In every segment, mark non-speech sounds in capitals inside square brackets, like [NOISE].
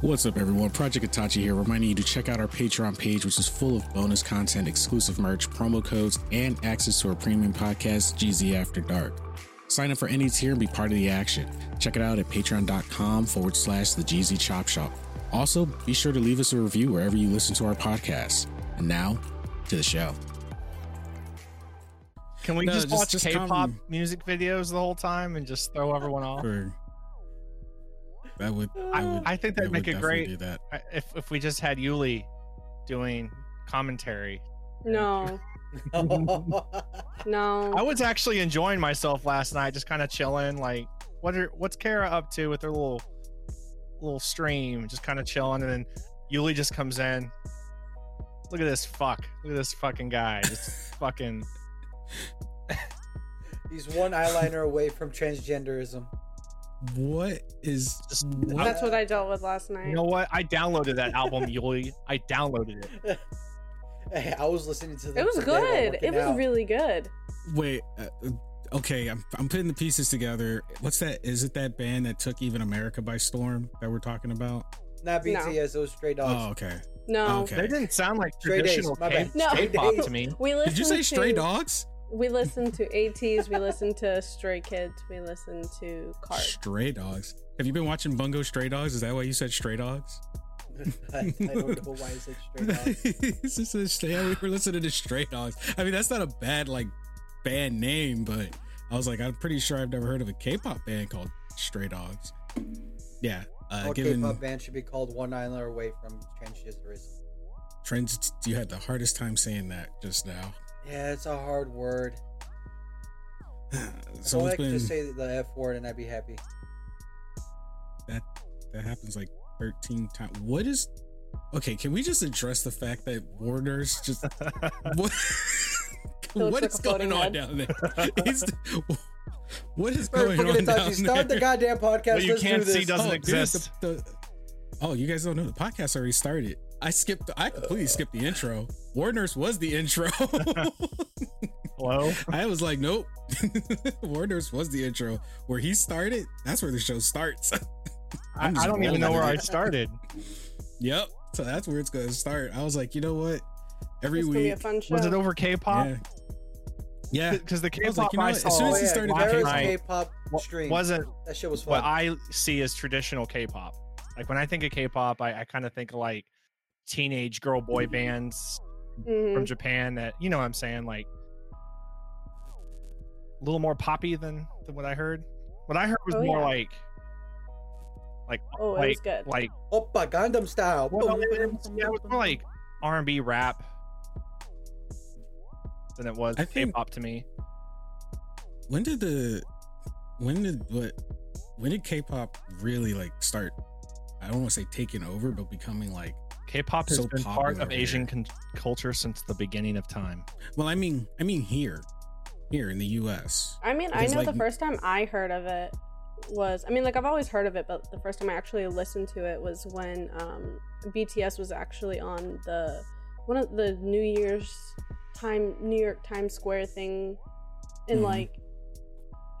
What's up, everyone? Project Itachi here, reminding you to check out our Patreon page, which is full of bonus content, exclusive merch, promo codes, and access to our premium podcast, GZ After Dark. Sign up for any tier and be part of the action. Check it out at patreon.com forward slash the GZ Chop Shop. Also, be sure to leave us a review wherever you listen to our podcast. And now, to the show. Can we No, just, just- watch just K-pop come- music videos the whole time and just throw everyone off? For that would, I, I would, I think that'd I make would it definitely great Do that. If if we just had Yuli doing commentary. No, [LAUGHS] no. I was actually enjoying myself last night, just kind of chilling. Like, what are what's Kara up to with her little little stream? Just kind of chilling, and then Yuli just comes in. Look at this fuck! Look at this fucking guy! Just [LAUGHS] fucking. He's one eyeliner away from transgenderism. What is Just- what? That's what I dealt with last night. You know what? I downloaded that album, Yuli. I downloaded it. [LAUGHS] Hey, I was listening to the it was today good. It was out. really good. Wait, uh, uh, okay, I'm I'm putting the pieces together. What's that? Is it that band that took even America by storm that we're talking about? not No. BTS. It was Stray Dogs. Oh, okay. No, Okay. They didn't sound like Stray Days, traditional my K- no. K-pop to me. [LAUGHS] we listened Did you say to, Stray Dogs? We listen to ATEEZ. We listen to Stray Kids. We listen to KARD. Stray Dogs. Have you been watching Bungo Stray Dogs? Is that why you said Stray Dogs? [LAUGHS] I, I don't know why I said Stray Dogs. [LAUGHS] it's just a stray, we were listening to Stray Dogs. I mean, that's not a bad like band name, but I was like, I'm pretty sure I've never heard of a K-pop band called Stray Dogs. Yeah, uh, All given K-pop band should be called one eyeliner away from transgenderism. trends, you had the hardest time saying that just now. Yeah, it's a hard word. so [SIGHS] So I it's could been just say the F word and I'd be happy. that that happens like 13 times. What is okay? Can we just address the fact that Warner's just [LAUGHS] what? looks what like going on head. down there? what is Very going fucking on down touchy. Start the goddamn podcast. What you Let's can't do see doesn't oh, dude, exist. the- the- oh, you guys don't know the podcast already started. I skipped. I completely skipped the intro. Warner's was the intro. [LAUGHS] Hello? [LAUGHS] I was like, nope. [LAUGHS] Warner's was the intro. Where he started, that's where the show starts. I, I'm just I don't even know where I started. Yep. So that's where it's gonna start. I was like, you know what? Every It's week. a fun show. Was it over K-pop? Yeah. Yeah. Because the I was K-pop like, you know I saw as soon as Oh, he started last the Kara's K-pop wa- stream. wasn't that shit was what. I see as traditional K-pop. Like when I think of K-pop, I, I kind of think like teenage girl boy bands Mhm. from Japan that you know what I'm saying, like a little more poppy than, than what I heard. What I heard was Oh, more yeah. like like Oh, it like was good. like Oppa Gundam style. well, Boom, it boom, yeah, it was more like R&B rap than it was I think- K-pop to me. When did the when did what when did K-pop really like start? I don't want to say taking over, but becoming like K-pop has So been part of Asian con- culture since the beginning of time. well, I mean, I mean here, here in the U.S. I mean, I know like- the first time I heard of it was, I mean, like I've always heard of it, but the first time I actually listened to it was when um, BTS was actually on the one of the New Year's time New York Times Square thing, in Mhm. like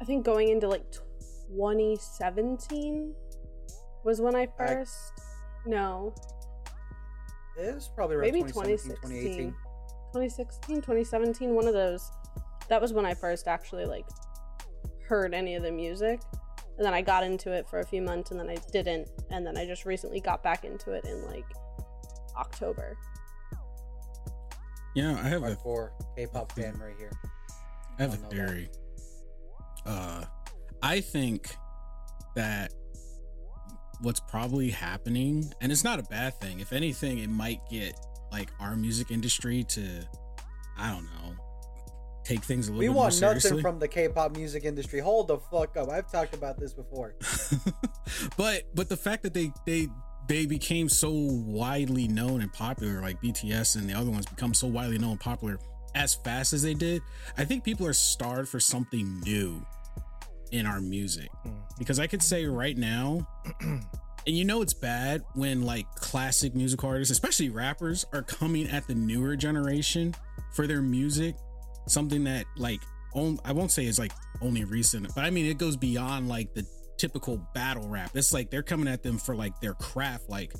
I think going into like 2017 was when I first. no, It was probably around maybe 2017, 2016 2018. 2016 2017 one of those that was when i first actually like heard any of the music and then i got into it for a few months and then i didn't and then i just recently got back into it in like october Yeah, I have a Hardcore K-pop fan right here. I have don't a know that. theory. Uh, I think that what's probably happening, and it's not a bad thing. If anything, it might get like our music industry to, I don't know, take things a little We bit more want nothing seriously. from the K-pop music industry. Hold the fuck up. I've talked about this before. [LAUGHS] but but the fact that they they they became so widely known and popular, like BTS and the other ones become so widely known and popular as fast as they did, I think people are starved for something new in our music. Hmm. Because I could say right now, [CLEARS THROAT] and you know it's bad when like classic music artists, especially rappers, are coming at the newer generation for their music. Something that like on, I won't say is like only recent, but I mean it goes beyond like the typical battle rap. It's like they're coming at them for like their craft, like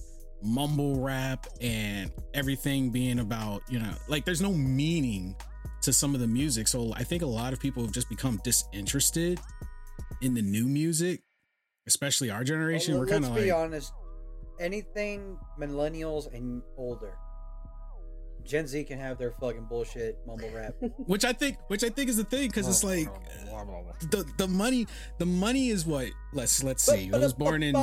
mumble rap and everything being about, you know, like there's no meaning to some of the music. So I think a lot of people have just become disinterested in the new music, especially our generation. Well, We're kind let's of be honest. Anything millennials and older, Gen Z can have their fucking bullshit mumble rap. [LAUGHS] which I think which I think is the thing because it's like the the money the money is what let's let's see. I was born in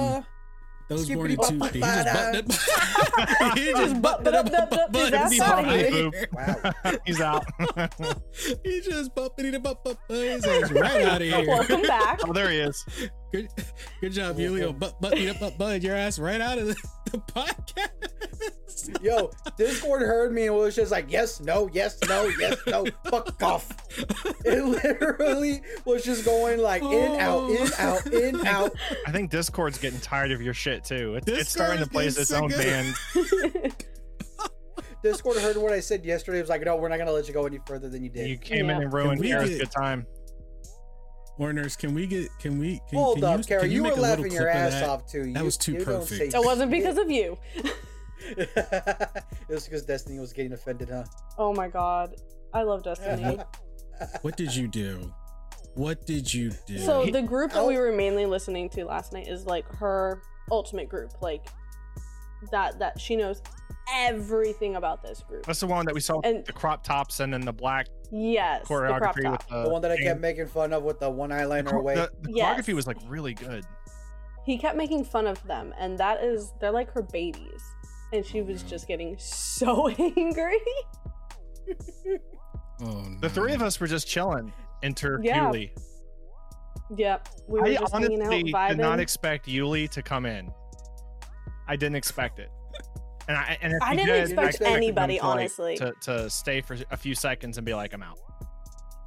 I was born in two. He just butt [LAUGHS] [LAUGHS] he just butt Up, up, up, his ass outta here. Wow. He's out. [LAUGHS] He just bumping it up up his ass right out of here. Welcome back. oh, there he is. Good, good job, Julio. Butt, butt, up, up, bud your ass right out of the, [LAUGHS] the podcast. [LAUGHS] Yo, Discord heard me and was just like, yes, no, yes, no, yes, no, fuck [LAUGHS] off. It literally was just going like in, out, in, oh. out, in, out. I think Discord's getting tired of your shit too. It's, it's starting to play its own band. Discord heard what I said yesterday. It was like, no, we're not gonna let you go any further than you did. You came in and ruined Can we Kara's good time. Warners, can we get? Can we? Can, Hold can up, you, Kara. can You, make were laughing your clip of ass off too. That You- was too perfect. say It wasn't because of you. [LAUGHS] it was because Destiny was getting offended, huh? Oh my god. I love Destiny. What did you do? What did you do? So the group that we were mainly listening to last night is like her ultimate group. Like that that she knows everything about this group. That's the one that we saw And- the crop tops and then the black Yes. The crop choreography top. with the, The one that I kept chain. making fun of with the one eyeliner cho- away. the, the Yes. choreography was like really good. He kept making fun of them, and that is they're like her babies. And she was mm. just getting so [LAUGHS] angry. oh, The three of us were just chilling. Enter Yeah. Yuli. yep. We were I just hanging out, honestly did not expect Yuli to come in. I didn't expect it. And I and if I didn't did, expect expected him anybody, to, like, honestly. to to stay for a few seconds and be like, I'm out.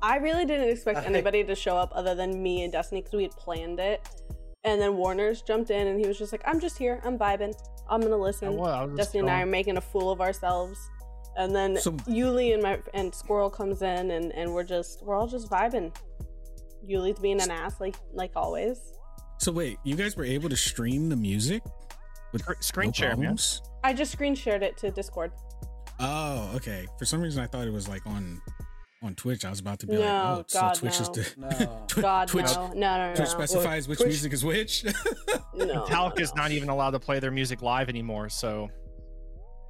I really didn't expect anybody to show up other than me and Destiny because we had planned it. And then Warner's jumped in and he was just like, I'm just here. I'm vibing. I'm going to I listen. was, I was just Destiny and I are making a fool of ourselves. And then So- Yuli and my and Squirrel comes in and, and we're just we're all just vibing. Yuli's being an ass like like always. So wait, you guys were able to stream the music with screen no share, man. problems? I just screen shared it to Discord. Oh, okay. For some reason, I thought it was like on on Twitch. I was about to be No, like, oh, God, so Twitch no. is the No. [LAUGHS] Twi- God Twitch. no. No, no, no. Twitch no. specifies which Twitch- music is which. [LAUGHS] no, Metallica's no. not even allowed to play their music live anymore, so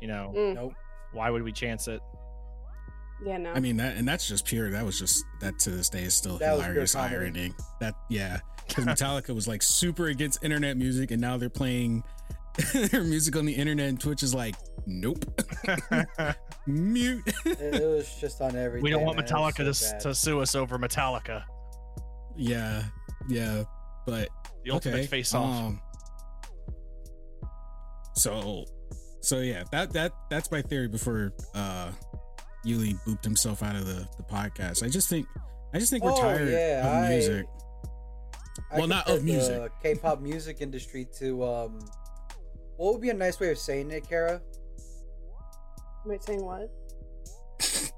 you know Mm, Nope. why would we chance it? yeah, no. I mean that, and that's just pure. That was just that to this day is still That was pure hilarious comedy. irony. That yeah, because Metallica was like super against internet music, and now they're playing [LAUGHS] their music on the internet, and Twitch is like, nope, [LAUGHS] [LAUGHS] mute. It, it was just on everything. we don't want man. Metallica to, so s- bad. to sue us over Metallica, yeah, yeah, but the ultimate okay. face off. Um, so, so yeah, that that that's my theory. Before uh, Yuli booped himself out of the the podcast, I just think I just think we're Oh, tired yeah, of music. I well, not of music. K-pop music industry to um, what would be a nice way of saying it, Kara? Wait, saying what? [LAUGHS]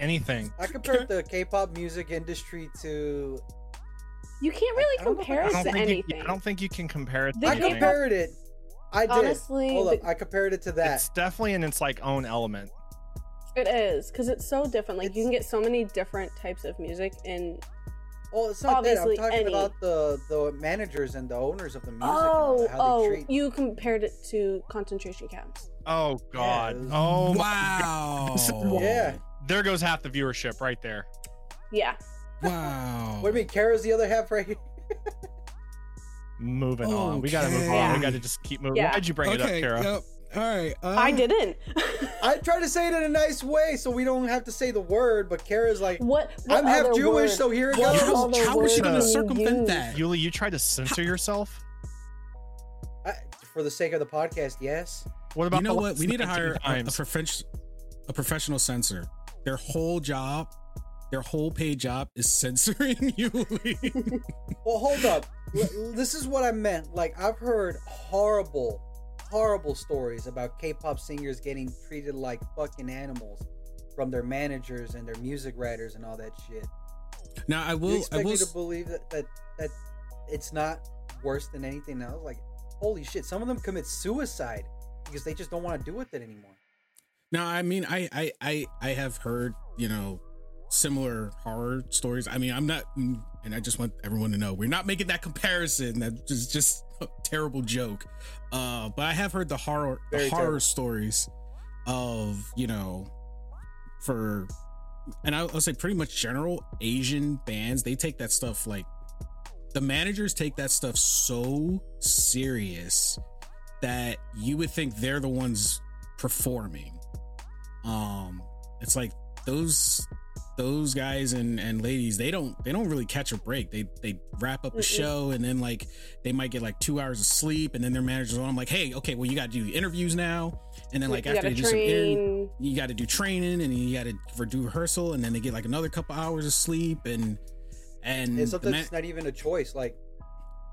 Anything. I compared the K-pop music industry to. You can't really I don't know if I- compare it to think you, anything. I don't think you can compare it. The To I K-pop- anything. compared it. I did. Honestly, Hold up. the- I compared it to that. It's definitely in its like own element. It is because it's so different. Like you can get so many different types of music in. Well, it's not obviously that. I'm talking any- about the the managers and the owners of the music. Oh, and how oh, they treat. you compared it to concentration camps. Oh God. it oh my- wow. Yeah. There goes half the viewership right there. Yeah, Wow. What do you mean? Kara's the other half right here. moving on. We gotta move on. We gotta just keep moving. Yeah. Why'd you bring okay, it up, Kara? yep. All right. Uh, I didn't. I [LAUGHS] try to say it in a nice way so we don't have to say the word, but Kara's like, what? what I'm half Jewish, word- so here it goes. How, other how was she gonna circumvent use? that? Yuli, you tried to censor yourself. I, for the sake of the podcast, yes. What about you know what? We need to hire a, a, times? a professional censor. Their whole job, their whole paid job is censoring [LAUGHS] Yuli. Well, hold up. L- this is what I meant. Like, I've heard horrible, horrible stories about K-pop singers getting treated like fucking animals from their managers and their music writers and all that shit. now I you will. I expect will. me to believe that, that that it's not worse than anything else? Like, holy shit! Some of them commit suicide because they just don't want to do with it anymore. Now, I mean, I, I, I, I have heard, you know, similar horror stories. I mean, I'm not, and I just want everyone to know we're not making that comparison. That is just [LAUGHS] terrible joke. Uh, but I have heard the horror, the horror terrible. stories of, you know, for, and I'll, I'll say pretty much general Asian bands. They take that stuff like the managers take that stuff so serious that you would think they're the ones performing um it's like those those guys and and ladies they don't they don't really catch a break they they wrap up a show and then like they might get like two hours of sleep and then their managers on i'm like hey okay well you got to do interviews now and then like you after gotta they do some inter- you got to do training and you got to for do rehearsal and then they get like another couple hours of sleep and and And sometimes man- it's not even a choice. Like,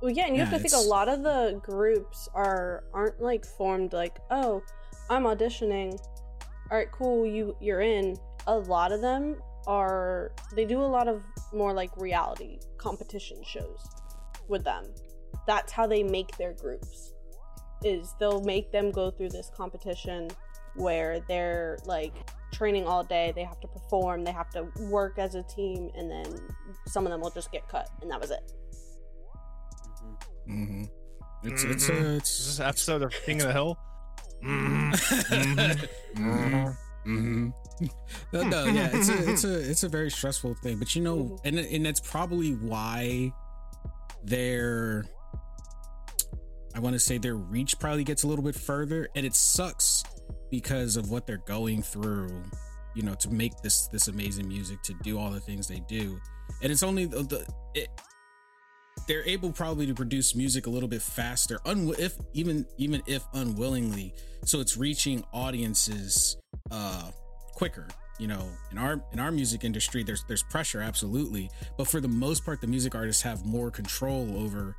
Well, yeah, and you have Yeah, to think a lot of the groups are aren't like formed like, oh, I'm auditioning. All right, cool, you you're in. A lot of them are they do a lot of more like reality competition shows with them. That's how they make their groups. Is they'll make them go through this competition where they're like training all day, they have to perform, they have to work as a team, and then some of them will just get cut, and that was it. mhm. Mhm. it's it's Mhm. uh, it's this episode of King of the Hill? [LAUGHS] Mhm. Mhm. hmm [LAUGHS] no, no, yeah, it's a, [LAUGHS] it's a, it's a very stressful thing. But you know, Mhm. and and that's probably why their, I want to say their reach probably gets a little bit further, and it sucks because of what they're going through. You know, to make this this amazing music, to do all the things they do, and it's only the, the it, they're able probably to produce music a little bit faster, un- if even even if unwillingly, so it's reaching audiences uh quicker. You know in our in our music industry there's there's pressure absolutely. But for the most part the music artists have more control over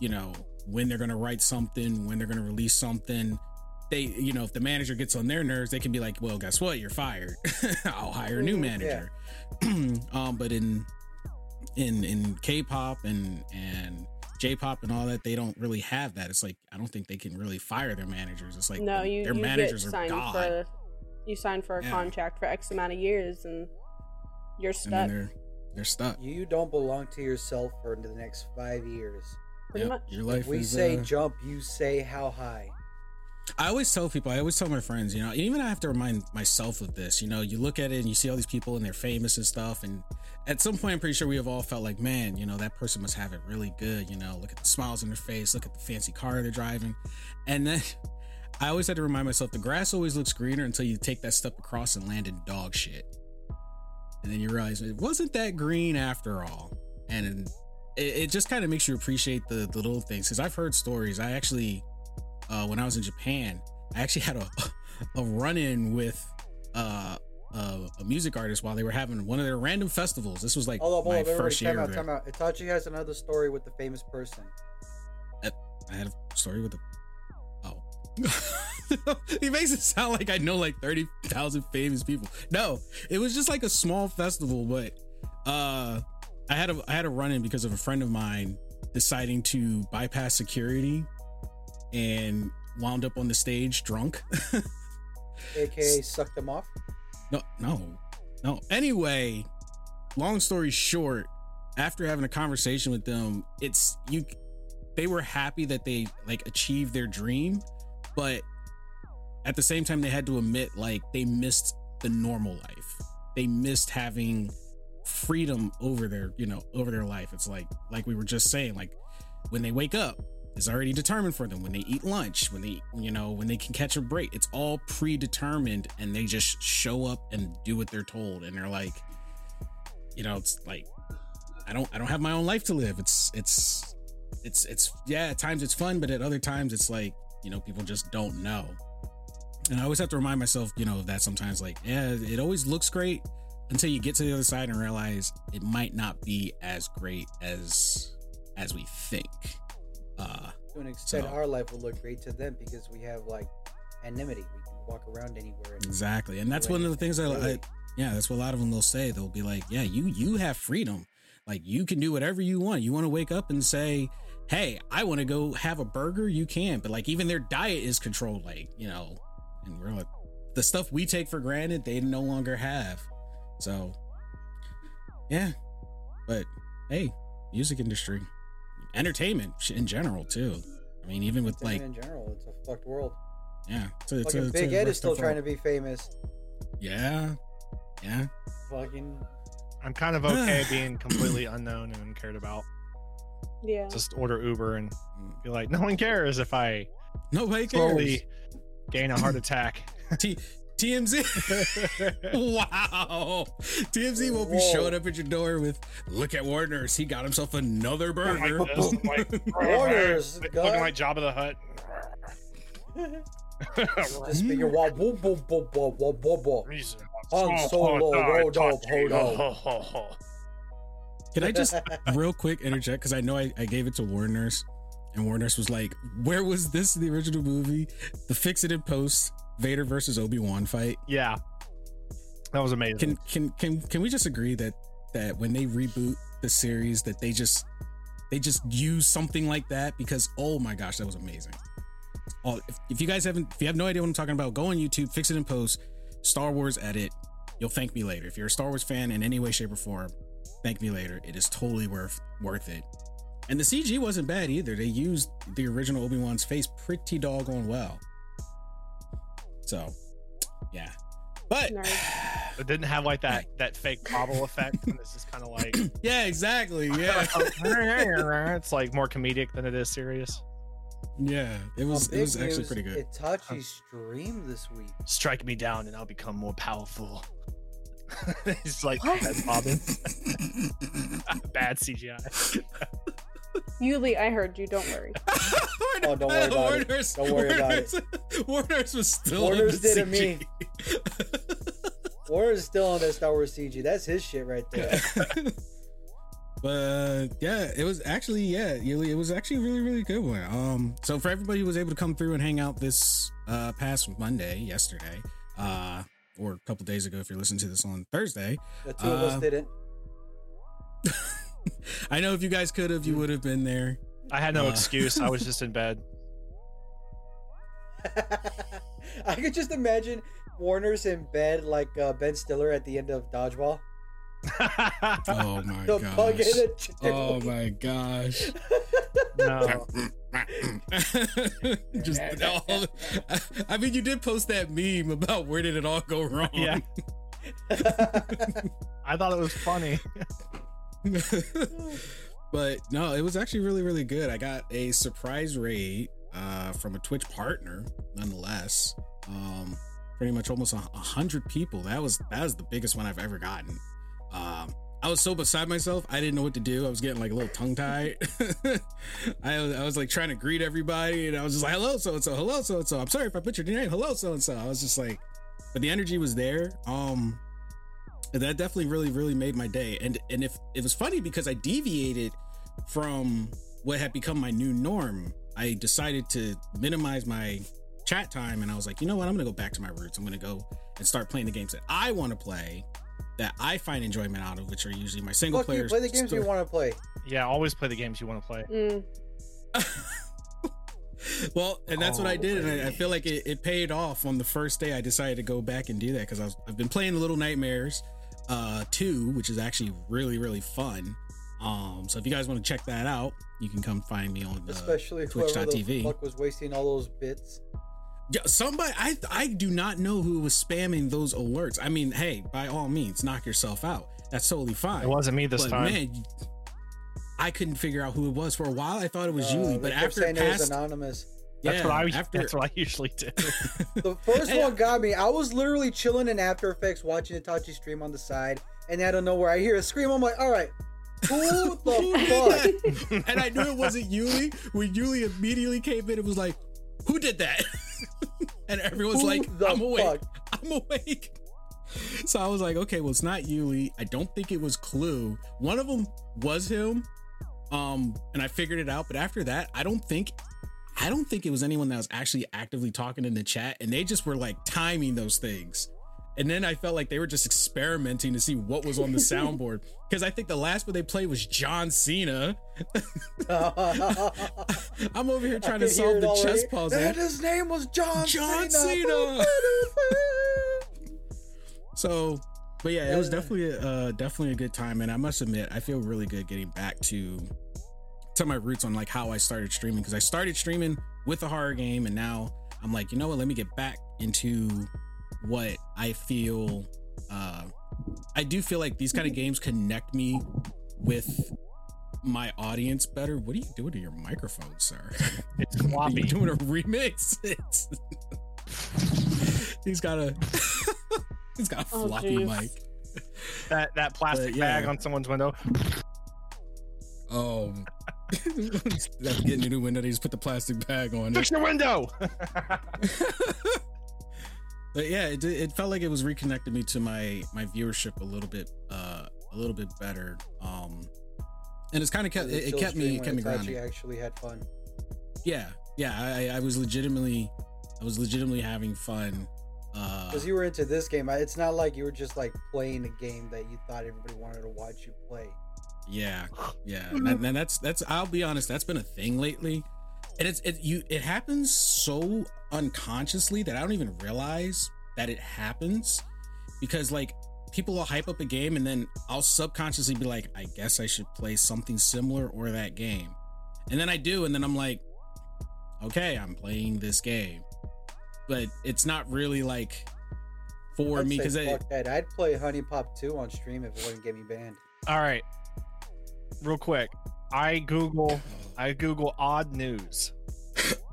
you know when they're going to write something when they're going to release something. They you know if the manager gets on their nerves they can be like well guess what? You're fired. [LAUGHS] I'll hire a new Mhm. manager. [CLEARS THROAT] Um but in in in k-pop and and j-pop and all that they don't really have that. It's like i don't think they can really fire their managers. It's like no, you their you managers are god you sign for a Yeah. contract for X amount of years, and you're and stuck. they're they're stuck You don't belong to yourself for the next five years. Pretty Yep, much. your life If we is, say uh, jump, you say how high. I always tell people, I always tell my friends, you know, even I have to remind myself of this. You know, you look at it and you see all these people and they're famous and stuff. And at some point, I'm pretty sure we have all felt like, man, you know, that person must have it really good. You know, look at the smiles on their face, look at the fancy car they're driving. And then [LAUGHS] I always had to remind myself the grass always looks greener until you take that step across and land in dog shit. And then you realize it wasn't that green after all. And it, it just kind of makes you appreciate the, the little things. Cause I've heard stories. I actually, uh, when I was in Japan, I actually [LAUGHS] had a a run in with uh, uh, a music artist while they were having one of their random festivals. This was like Hold up, hold my up, first year. time out, time out. Itachi has another story with the famous person. I had a story with a oh. [LAUGHS] he makes it sound like I know like 30,000 famous people. No, it was just like a small festival, but uh I had a I had a run in because of a friend of mine deciding to bypass security and wound up on the stage drunk. [LAUGHS] AKA sucked them off. No, no, no. Anyway, long story short, after having a conversation with them, it's you. They were happy that they like achieved their dream, but at the same time, they had to admit like they missed the normal life. They missed having freedom over their, you know, over their life. It's like like we were just saying, like when they wake up is already determined for them when they eat lunch when they you know when they can catch a break it's all predetermined and they just show up and do what they're told and they're like you know it's like i don't i don't have my own life to live it's it's it's it's yeah at times it's fun but at other times it's like you know people just don't know and i always have to remind myself you know of that sometimes like yeah it always looks great until you get to the other side and realize it might not be as great as as we think uh to an extent, So- our life will look great to them because we have like anonymity. We can walk around anywhere. And, Exactly, and that's one of the things that I, Really? yeah, that's what a lot of them will say. They'll be like, "Yeah, you you have freedom. Like you can do whatever you want. You want to wake up and say, "Hey, I want to go have a burger." You can, but like even their diet is controlled. Like you know, and we're like the stuff we take for granted, they no longer have. So, yeah, but hey, music industry, entertainment in general too. I mean, even with like, in general, it's a fucked world. yeah, it's a, it's a, Fucking it's a Big Ed is still trying to be famous. Yeah, yeah. Fucking I'm kind of okay [SIGHS] being completely unknown and uncared about. Yeah. Just order Uber and Mm. be like, no one cares if I Nobody cares. slowly gain a heart attack. T- TMZ. [LAUGHS] wow. TMZ won't be Whoa. showing up at your door with, look at Warner's. He got himself another burger. Like this, like, Warner's, like, God. looking like Jabba the Hutt. just. Wah, Han Solo, hold up, hold up. Can I just real quick interject? Because I know I, I gave it to Warner's, and Warner's was like, where was this in the original movie? The fix it in post Vader versus Obi Wan fight. Yeah, that was amazing. Can can can can we just agree that that when they reboot the series, that they just they just use something like that because oh my gosh, that was amazing. Oh, if, if you guys haven't, if you have no idea what I'm talking about, go on YouTube, fix it in post, Star Wars edit. You'll thank me later. If you're a Star Wars fan in any way, shape, or form, thank me later. It is totally worth worth it. And the CG wasn't bad either. They used the original Obi Wan's face pretty doggone well. So, yeah. But it didn't have like that [LAUGHS] that fake bobble effect. And it's just kind of like [CLEARS THROAT] yeah, exactly. [LAUGHS] Yeah. Oh, it's like more comedic than it is serious. Yeah, it was it was big actually news, pretty good. Itachi streamed this week. Strike me down and I'll become more powerful. [LAUGHS] He's like head bobbing. [LAUGHS] Bad CGI. [LAUGHS] Yuli, I heard you. Don't worry. Oh, don't worry about it. Warner's, Don't worry about it. Warner's, Warner's was still Warner's on the did it me. Warner's still on that Star Wars CG. That's his shit right there. but yeah, it was actually yeah, Yuli, it was actually a really really good one. Um, so for everybody who was able to come through and hang out this uh past Monday, yesterday, uh, or a couple days ago, if you're listening to this on Thursday, The two of us Uh, didn't. [LAUGHS] I know if you guys could have, you would have been there. I had no Uh. excuse. I was [LAUGHS] just in bed. [LAUGHS] I could just imagine Warner's in bed like uh, Ben Stiller at the end of Dodgeball. Oh my The bug gosh. in a chair. Oh my gosh. No. [LAUGHS] [LAUGHS] Just all, I mean, you did post that meme about where did it all go wrong. Yeah. [LAUGHS] I thought it was funny. but no, it was actually really, really good. I got a surprise raid uh, from a Twitch partner, nonetheless. Um, pretty much almost a a hundred people. That was that was the biggest one I've ever gotten. Um, I was so beside myself, I didn't know what to do. I was getting like a little tongue tied. [LAUGHS] I, was- I was like trying to greet everybody, and I was just like, "Hello, so and so. Hello, so and so. I'm sorry if I put your name. Hello, so and so." I was just like, but the energy was there. Um, that definitely really, really made my day. And and if it was funny because I deviated from what had become my new norm, I decided to minimize my chat time, and I was like, you know what? I'm gonna go back to my roots. I'm gonna go and start playing the games that I want to play, that I find enjoyment out of, which are usually my single Fuck you, players. play the games you want to play. Yeah, always play the games you want to play. Mm. [LAUGHS] well, and that's what I did, and I, I feel like it, it paid off on the first day. I decided to go back and do that because I've been playing the Little Nightmares uh 2, which is actually really really fun. Um, so if you guys want to check that out, you can come find me on uh, Especially whoever the Twitch.tv. fuck was wasting all those bits. Yeah, somebody I I do not know who was spamming those alerts. I mean, hey, by all means, knock yourself out. That's totally fine. It wasn't me this But time. man, I couldn't figure out who it was for a while. I thought it was Uh, Yuli, they but after saying it it was passed, anonymous. That's yeah, what I after that's what I usually do. [LAUGHS] The first Hey, one got me. I was literally chilling in After Effects watching Itachi stream on the side, and out of nowhere I hear a scream. I'm like, all right, who [LAUGHS] the fuck? and I knew it wasn't Yuli. When Yuli immediately came in, it was like, "Who did that?" [LAUGHS] and everyone's Who like, "I'm awake. [LAUGHS] I'm awake." So I was like, "Okay, well, it's not Yuli. I don't think it was Clue. One of them was him." Um, and I figured it out. But after that, I don't think. I don't think it was anyone that was actually actively talking in the chat, and they just were like timing those things. And then I felt like they were just experimenting to see what was on the soundboard. [LAUGHS] Because I think the last one they played was John Cena. [LAUGHS] I'm over here trying to solve the already. chess puzzle. And his name was John, John Cena. Cena. [LAUGHS] So, but yeah, it was definitely uh definitely a good time, and I must admit, I feel really good getting back to to my roots on like how I started streaming because I started streaming with a horror game, and now I'm like, you know what? Let me get back into what I feel. uh I do feel like these kind of games connect me with my audience better. What are you doing to your microphone, sir? It's [LAUGHS] Are you floppy. doing a remix? It's... [LAUGHS] he's got a [LAUGHS] he's got a Oh, floppy jeez. mic. That that plastic But, yeah. bag on someone's window. Oh, that's getting a new window. They just put the plastic bag on it. Fix your window. But yeah, it, it felt like it was reconnecting me to my my viewership a little bit uh a little bit better. Um, and it's kind of kept it, it Still kept me stream it kept me Itachi grounded. actually had fun. Yeah, yeah, I I was legitimately I was legitimately having fun. Uh, Because you were into this game. It's not like you were just like playing a game that you thought everybody wanted to watch you play. Yeah, yeah, [LAUGHS] and, and that's that's. I'll be honest, that's been a thing lately, and it's it you it happens so unconsciously that I don't even realize that it happens, because like people will hype up a game and then I'll subconsciously be like, I guess I should play something similar or that game, and then I do, and then I'm like, okay, I'm playing this game, but it's not really like for I'd me because fuck that. I'd play HuniePop 2 on stream if it wouldn't get me banned. All right. Real quick. I Google I Google odd news.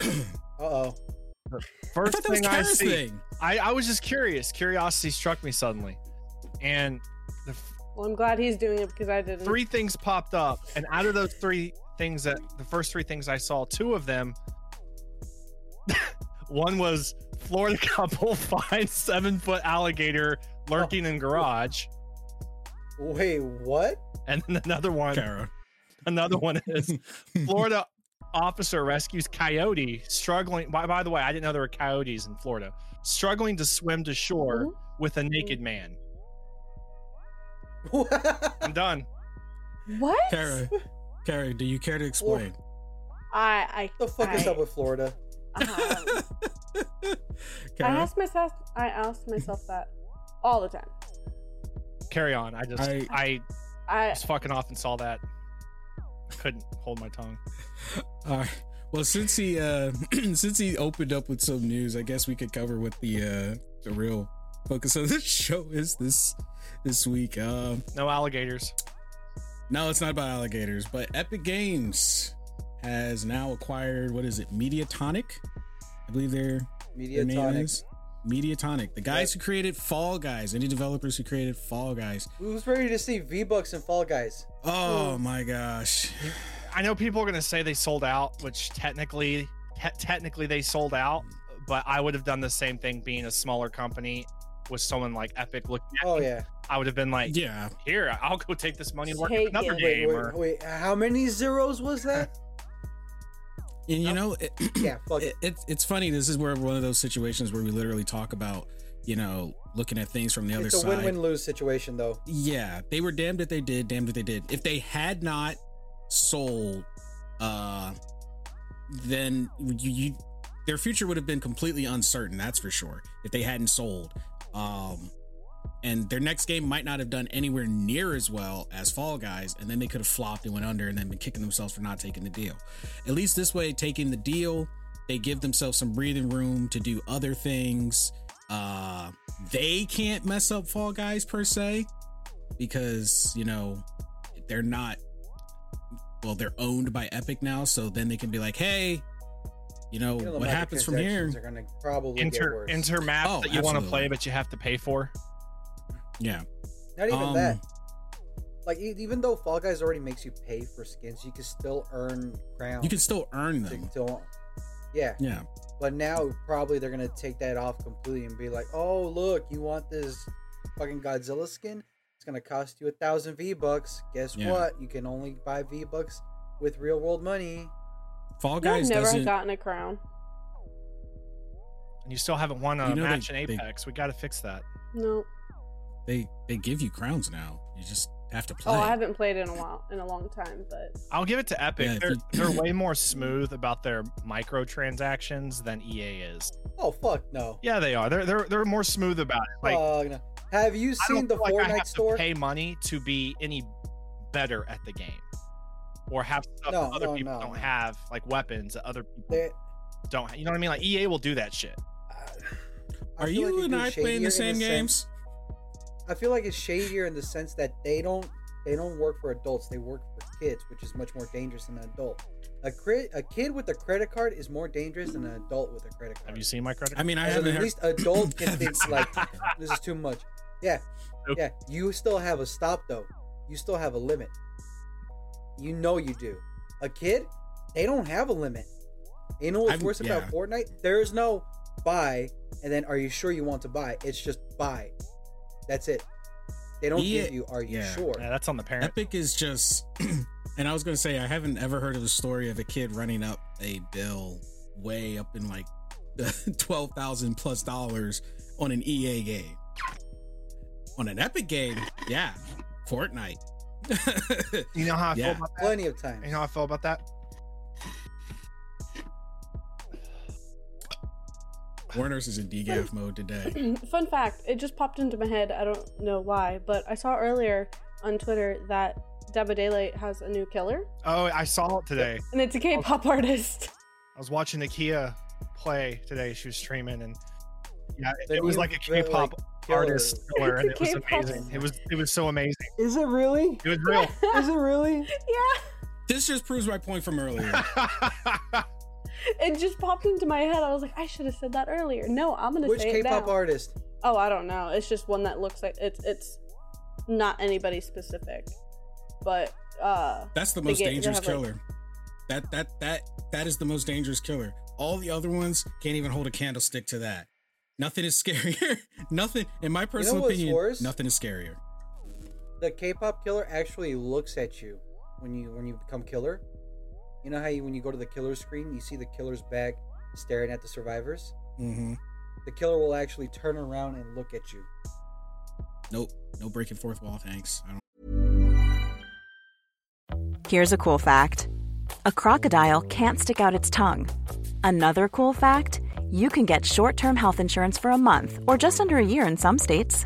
[COUGHS] Uh oh. First thought that was thing I see. thing. I, I was just curious. Curiosity struck me suddenly. And the f- Well, I'm glad he's doing it because I didn't. three things popped up. And out of those three things that the first three things I saw, two of them [LAUGHS] one was Florida couple [LAUGHS] finds seven foot alligator lurking in garage. Wait, what? And then another one Kara. Another one is [LAUGHS] Florida officer rescues coyote struggling. By, by the way, I didn't know there were coyotes in Florida. Struggling to swim to shore with a naked man. I'm done. What? Kara, Kara, do you care to explain? I I the fuck is up with Florida? um, [LAUGHS] I Kara, ask myself. I ask myself that all the time. Carry on. I just I, I- I was fucking off and saw that. Couldn't hold my tongue. all right. Well, since he uh [CLEARS THROAT] since he opened up with some news, I guess we could cover what the uh the real focus of this [LAUGHS] show is this this week. Um, No alligators. no, it's not about alligators, but Epic Games has now acquired what is it, Mediatonic? I believe their their name Mediatonic. is Mediatonic. The guys who created Fall Guys, any developers who created Fall Guys. Who's ready to see V Bucks and Fall Guys? Oh my gosh. I know people are gonna say they sold out, which technically te- technically they sold out, but I would have done the same thing being a smaller company with someone like Epic looking at Oh me. yeah. I would have been like, Yeah. here, I'll go take this money and work Take another it. Wait, game. wait, or, wait. How many zeros was that? [LAUGHS] And you know, it, [CLEARS THROAT] yeah, fuck it, it. it's it's funny. This is where one of those situations where we literally talk about, you know, looking at things from the other side. It's a side. win-win lose situation though. Yeah, they were damned if they did, damned if they did. If they had not sold, uh, then you, you their future would have been completely uncertain. That's for sure. If they hadn't sold, um, and their next game might not have done anywhere near as well as Fall Guys, and then they could have flopped and went under, and then been kicking themselves for not taking the deal. At least this way, taking the deal, they give themselves some breathing room to do other things. Uh, they can't mess up Fall Guys per se because you know they're not well, they're owned by Epic now, so then they can be like, hey, you know, You know, the what happens from here? microtransactions Are gonna probably get worse. enter maps Oh, that you want to play, but you have to pay for. Yeah. Not even Um, that. Like e- even though Fall Guys already makes you pay for skins, you can still earn crowns. You can still earn to- them. to- yeah, Yeah. but now probably they're gonna take that off completely and be like, "Oh, look, you want this fucking Godzilla skin? It's gonna cost you a thousand V bucks. Guess Yeah. what? You can only buy V bucks with real world money." Fall Guys. I've Guys never doesn't. gotten a crown. And you still haven't won a You know they- match in they- Apex. we got to fix that. No. They they give you crowns now. You just have to play. Oh, I haven't played in a while, in a long time, but I'll give it to Epic. Yeah, they're you- they're [LAUGHS] way more smooth about their microtransactions than EA is. Oh fuck no! Yeah, they are. They're they're they're more smooth about it. Like Fuck no. Have you I don't seen the feel like I Fortnite have store? to pay money to be any better at the game, or have stuff No, that other no, people no, don't no. have, like weapons that other people They- don't. have. You know what I mean? Like EA will do that shit. [SIGHS] I Are you like and I playing the same a games? Sense- I feel like it's shadier in the sense that they don't they don't work for adults. They work for kids, which is much more dangerous than an adult. A cre- a kid with a credit card is more dangerous than an adult with a credit card. Have you seen my credit? Card? I mean, I As in, haven't at heard. least adult can [LAUGHS] think seen like this is too much. Yeah, Nope. yeah. You still have a stop though. You still have a limit. You know you do. A kid, they don't have a limit. You know what's I'm- worse about. Fortnite? There is no buy and then are you sure you want to buy? It's just buy. That's it. They don't Yeah, give you are you yeah. sure? Yeah, that's on the parent. Epic is just, [CLEARS THROAT] and I was gonna say I haven't ever heard of the story of a kid running up a bill way up in like the [LAUGHS] twelve thousand plus dollars on an EA game. On an Epic game, yeah, Fortnite. [LAUGHS] You know how I Yeah. feel about that? Plenty of times. You know how I feel about that? Warner's is in DGAF mode today. [CLEARS THROAT] Fun fact, it just popped into my head. I don't know why, but I saw earlier on Twitter that Dead by Daylight has a new killer, Oh, I saw it today. and it's a K-pop artist. I was watching Nakia play today. She was streaming, and yeah, it, it was like a K-pop like, artist killer, and it was K-pop. amazing. It was it was so amazing. Is it really? It was real. [LAUGHS] Is it really? [LAUGHS] yeah, This just proves my point from earlier. [LAUGHS] it just popped into my head. I was like, I should have said that earlier. No, I'm gonna Which say it K-pop now. artist? Oh, I don't know. It's just one that looks like it's it's not anybody specific, but uh, That's the most get- dangerous have, like- killer. That that that that is the most dangerous killer. All the other ones can't even hold a candlestick to that. Nothing is [LAUGHS] scarier. nothing, in my personal what's opinion, worse? nothing is scarier. The K-pop killer actually looks at you when you when you become killer. You know how you, when you go to the killer screen, you see the killer's back staring at the survivors. Mm-hmm. The killer will actually turn around and look at you. Nope, no breaking fourth wall. Thanks. I don't. Here's a cool fact a crocodile can't stick out its tongue. Another cool fact you can get short term health insurance for a month or just under a year in some states.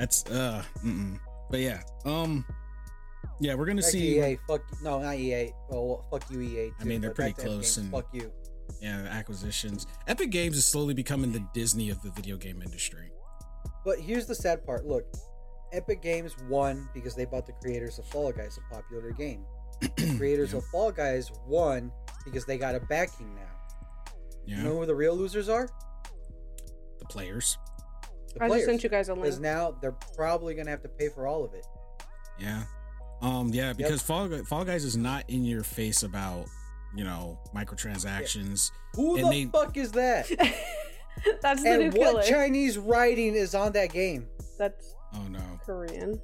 That's uh, mm-mm. but yeah, um, yeah, we're gonna Back to see. EA, fuck no, not EA. Well, fuck you, EA. I mean, they're pretty back to Epic close Games, and- fuck you. Yeah, acquisitions. Epic Games is slowly becoming the Disney of the video game industry. But here's the sad part. Look, Epic Games won because they bought the creators of Fall Guys, a popular game. [CLEARS THROAT] The creators Yeah. of Fall Guys won because they got a backing now. Yeah, You know who the real losers are? the players. The I players. just sent you guys a Because now they're probably gonna have to pay for all of it. Yeah. Um. Yeah. Because Fall Fall Guys is not in your face about you know, microtransactions. Who And the they- fuck is that? [LAUGHS] That's the and new what killer. Chinese writing is on that game? That's Oh no! Korean.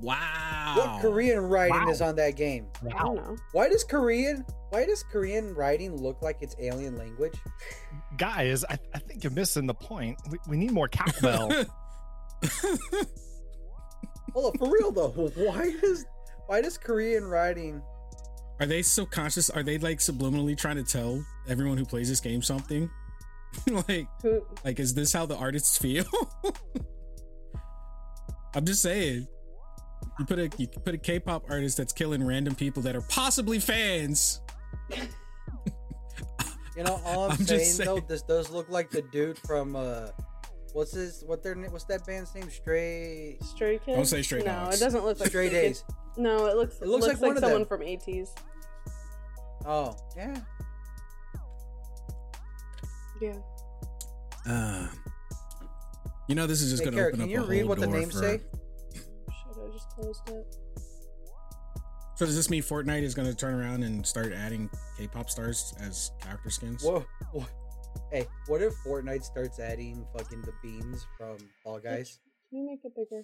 Wow. What Korean writing Wow. is on that game? I. Why does Korean why does Korean writing look like it's alien language? Guys, I, I think you're missing the point. We, we need more cowbell. [LAUGHS] Hold up, for real though. Why does why does Korean writing Are they subconscious? Are they like subliminally trying to tell everyone who plays this game something? [LAUGHS] like, like is this how the artists feel? [LAUGHS] I'm just saying. You put a you put a K-pop artist that's killing random people that are possibly fans. [LAUGHS] You know, all I'm, [LAUGHS] I'm saying, just though, this does look like the dude from uh what's his what their what's that band's name? Stray Stray Kids? Don't say Stray No, Dogs. it doesn't look like Stray Stray Days. No, it looks It looks like one of someone from ATEEZ. Oh, yeah. Yeah. Uh, you know this is just Hey, gonna Kara, open can up you a read whole what the door names for- say? Shit, I just closed it. So does this mean Fortnite is gonna turn around and start adding K-pop stars as character skins? Whoa, what? Hey, what if Fortnite starts adding fucking the beans from Fall Guys? Can you make it bigger?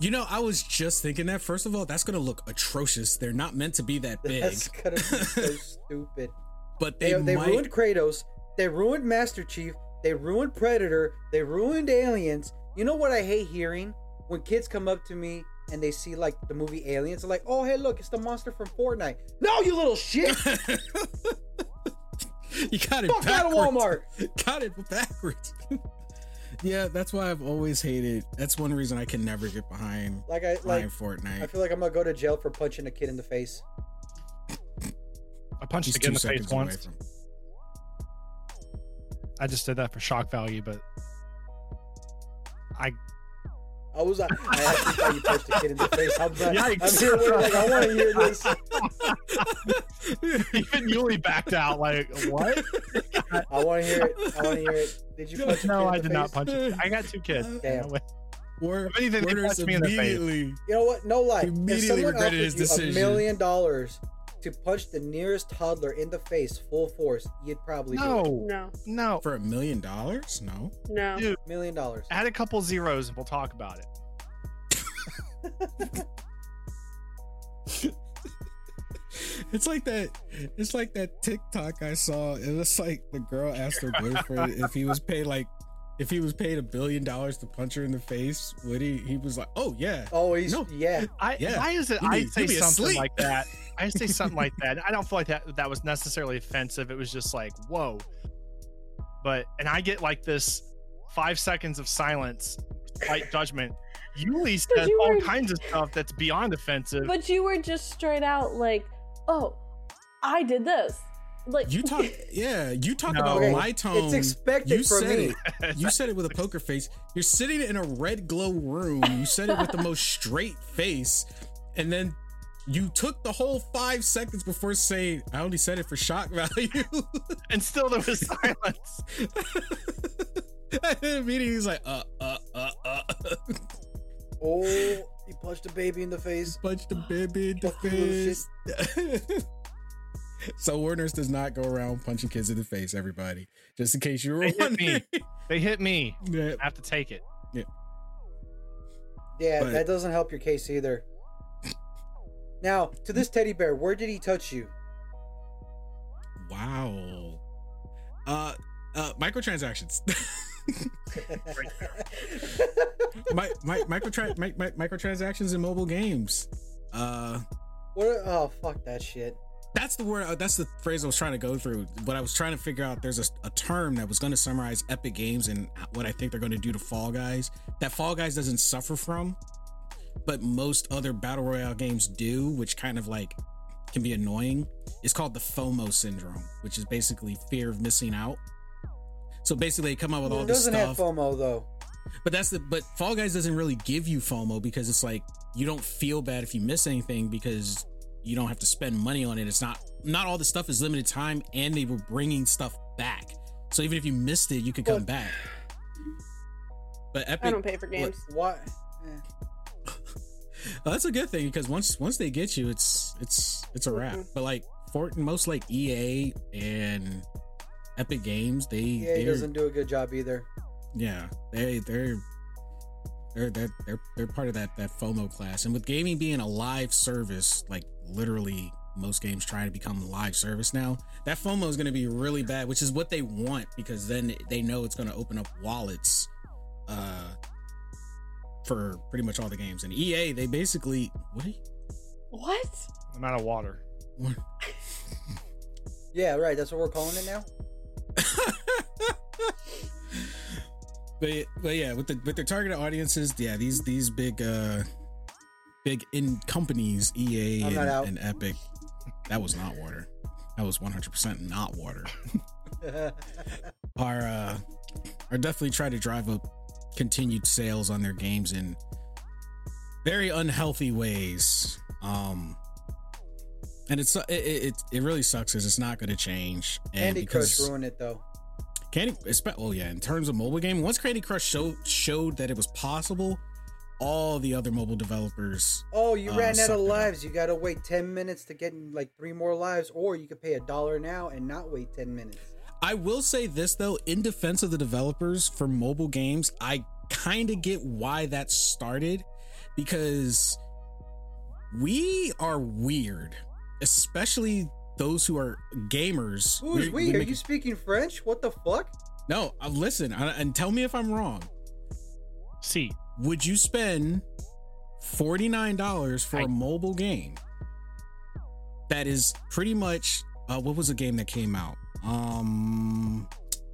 You know, I was just thinking that. First of all, that's gonna look atrocious. They're not meant to be that [LAUGHS] big. That's gonna be so [LAUGHS] stupid. but They, they, they might. ruined Kratos. They ruined Master Chief. They ruined Predator. They ruined Aliens. You know what I hate hearing? When kids come up to me and they see like the movie Aliens, they're like, "Oh, hey, look, it's the monster from Fortnite." No, you little shit! [LAUGHS] you got it Fuck out of. Walmart. [LAUGHS] got it backwards. [LAUGHS] yeah, that's why I've always hated. That's one reason I can never get behind Like I behind like. Fortnite. I feel like I'm gonna go to jail for punching a kid in the face. I punched He's a kid in the face once. from. I just did that for shock value, but I I was. I actually thought you punched a kid in the face. I'm, not, I'm Yikes. here. waiting, Like, I want to hear this. [LAUGHS] even Yuli backed out. Like what? I want to hear it. I want to hear it. Did you punch a kid no, in I the did not face? punch it. I got two kids. Damn. War, If anything, they punched me in the face. immediately. You know what? No lie. If Immediately someone offered regretted his you a million dollars to punch the nearest toddler in the face full force, you'd probably do it. No, No. no, For a million dollars? No. No. dude. Million dollars. Add a couple zeros and we'll talk about it. [LAUGHS] It's like that. It's like that TikTok I saw. It was like the girl asked her boyfriend if he was paid like if he was paid a billion dollars to punch her in the face. Would he? He was like, "Oh yeah." Oh, he's No. yeah. I Yeah. why is it I say something asleep. like that? [LAUGHS] I say something like [LAUGHS] that. I don't feel like that that was necessarily offensive. It was just like, whoa. But and I get like this five seconds of silence, light judgment. Yuli says you all were- kinds of stuff that's beyond offensive. But you were just straight out like, oh, I did this. Like You talk, [LAUGHS] yeah. You talk No. about Okay, my it's expected you from said me. It. [LAUGHS] You said it with a poker face. You're sitting in a red glow room. You said it with the most straight face, and then you took the whole five seconds before saying, "I only said it for shock value." [LAUGHS] and still there was silence. and then immediately he's like, "Uh, uh, uh, uh." Oh, he punched a baby in the face. Punch the baby in the Fuck you, little face. [LAUGHS] so Warner's does not go around punching kids in the face. Everybody, just in case you were They hit me. They hit me. [LAUGHS] Yeah. I have to take it. Yeah, But- that doesn't help your case either. Now, to this teddy bear, where did he touch you? Wow. Uh, uh, microtransactions. [LAUGHS] my, my, microtra- mi- mi- microtransactions in mobile games. Uh, what? Oh, fuck that shit. that's the word. Uh, that's the phrase I was trying to go through. But I was trying to figure out. There's a, a term that was going to summarize Epic Games and what I think they're going to do to Fall Guys. That Fall Guys doesn't suffer from, but most other battle royale games do, which kind of like can be annoying. It's called the FOMO syndrome, which is basically fear of missing out. So basically, they come up with all It this doesn't have stuff. FOMO though. But that's the but Fall Guys doesn't really give you FOMO because it's like you don't feel bad if you miss anything because you don't have to spend money on it. It's not not all the stuff is limited time and they were bringing stuff back. So even if you missed it, you could come But- back. But Epic I don't pay for games. What? Eh. Well, that's a good thing because once once they get you, it's it's it's a wrap. Mhm. But like Fort most like EA and Epic Games, they EA doesn't do a good job either. yeah, they they're they're they're they're they're part of that that FOMO class. And with gaming being a live service, like literally most games trying to become live service now, that FOMO is going to be really bad, which is what they want because then they know it's going to open up wallets uh for pretty much all the games. And EA, they basically what? Are What? I'm out of water. what? [LAUGHS] Yeah, right. That's what we're calling it now. [LAUGHS] but but yeah, with the with their targeted audiences, yeah, these these big uh big in companies, EA and, and Epic, that was not water. That was 100% not water. [LAUGHS] are uh are definitely trying to drive up continued sales on their games in very unhealthy ways. Um and it's it it, it really sucks because it's not going to change. And Candy because Crush ruined it though. Candy, oh yeah, in terms of mobile game, once Candy Crush showed showed that it was possible, all the other mobile developers. Oh, you uh, ran out of lives. You gotta wait ten minutes to get like three more lives, or you could pay a dollar now and not wait ten minutes. I will say this though, in defense of the developers for mobile games, I kind of get why that started because we are weird, especially those who are gamers. Who's We- we? we Are make- you speaking French? What the fuck? No, uh, listen, uh, and tell me if I'm wrong. See, would you spend $49 for a I- mobile game that is pretty much uh what was the game that came out um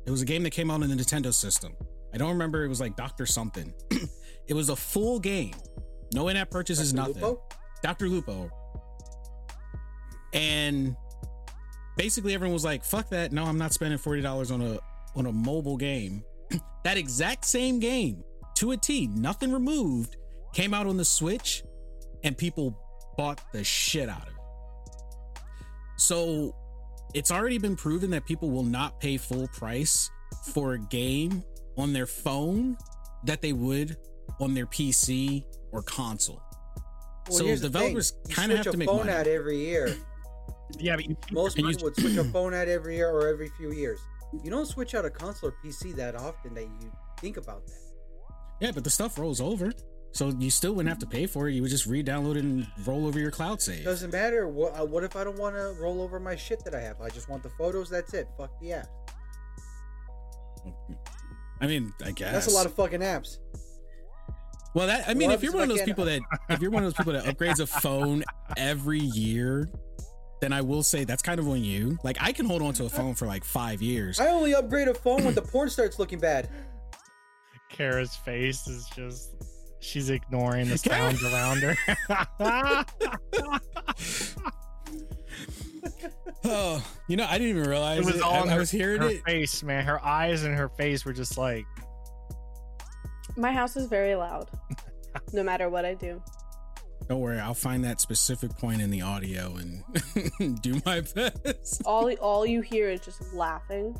it was a game that came out on the nintendo system i don't remember it was like dr something [CLEARS THROAT] it was a full game no in-app purchases Dr. nothing Lupo? dr lupo and basically everyone was like fuck that no i'm not spending $40 on a on a mobile game [CLEARS THROAT] that exact same game to a T, nothing removed, came out on the Switch and people bought the shit out of it. So it's already been proven that people will not pay full price for a game on their phone that they would on their PC or console. Well, so here's the thing. developers kind of have to a make phone money. out every year. [LAUGHS] yeah, but you, Most people would switch a phone out every year or every few years. You don't switch out a console or PC that often that you think about that. Yeah, but the stuff rolls over. So you still wouldn't have to pay for it. You would just re-download it and roll over your cloud save. Doesn't matter. What, uh, what if I don't want to roll over my shit that I have? I just want the photos. That's it. Fuck the app. I mean, I guess That's a lot of fucking apps. Well, that I mean, What if you're one of those people that if you're one of those people that upgrades a phone every year, then I will say that's kind of on you. Like I can hold on to a phone for like five years. I only upgrade a phone when the porn starts looking bad. Kara's face is just she's ignoring the [LAUGHS] sounds around her. [LAUGHS] Oh, you know, I didn't even realize it was it. all I, on I was hearing her it. face, man. Her eyes and her face were just like My house is very loud. [LAUGHS] no matter what I do. Don't worry, I'll find that specific point in the audio and do my best. All all you hear is just laughing